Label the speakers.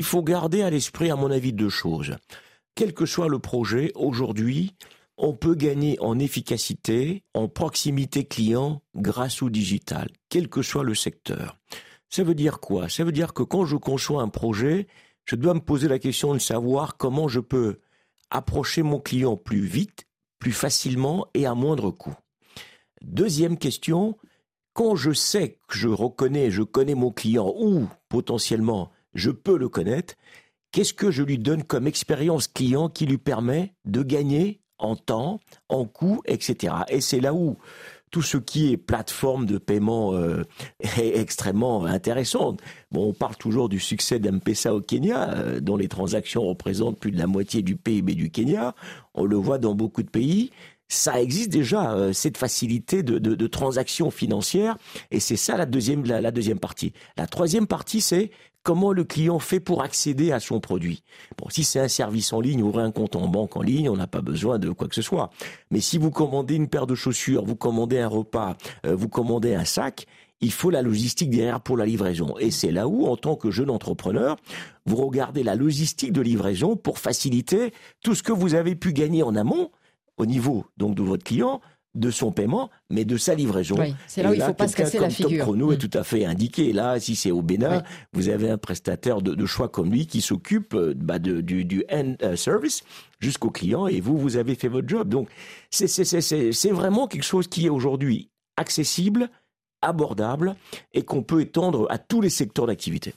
Speaker 1: Il faut garder à l'esprit, à mon avis, deux choses. Quel que soit le projet, aujourd'hui, on peut gagner en efficacité, en proximité client grâce au digital, quel que soit le secteur. Ça veut dire quoi? Ça veut dire que quand je conçois un projet, je dois me poser la question de savoir comment je peux approcher mon client plus vite, plus facilement et à moindre coût. Deuxième question, quand je sais que je reconnais, je connais mon client ou potentiellement je peux le connaître, qu'est-ce que je lui donne comme expérience client qui lui permet de gagner en temps, en coût, etc. Et c'est là où tout ce qui est plateforme de paiement euh, est extrêmement intéressant. Bon, on parle toujours du succès d'M-Pesa au Kenya, euh, dont les transactions représentent plus de la moitié du PIB du Kenya. On le voit dans beaucoup de pays. Ça existe déjà, euh, cette facilité de, de, de transactions financières, et c'est ça la deuxième, la deuxième partie. La troisième partie, c'est comment le client fait pour accéder à son produit. Bon, si c'est un service en ligne, ouvrez un compte en banque en ligne, on n'a pas besoin de quoi que ce soit. Mais si vous commandez une paire de chaussures, vous commandez un repas, euh, vous commandez un sac, il faut la logistique derrière pour la livraison. Et c'est là où, en tant que jeune entrepreneur, vous regardez la logistique de livraison pour faciliter tout ce que vous avez pu gagner en amont au niveau donc de votre client de son paiement, mais de sa livraison.
Speaker 2: c'est là où il ne faut pas se casser la figure.
Speaker 1: Top Chrono est mm. tout à fait indiqué. Là, si c'est au Bénin, vous avez un prestataire de, choix comme lui qui s'occupe euh, bah, du, du end euh, service jusqu'au client et vous, vous avez fait votre job. Donc, c'est vraiment quelque chose qui est aujourd'hui accessible, abordable et qu'on peut étendre à tous les secteurs d'activité.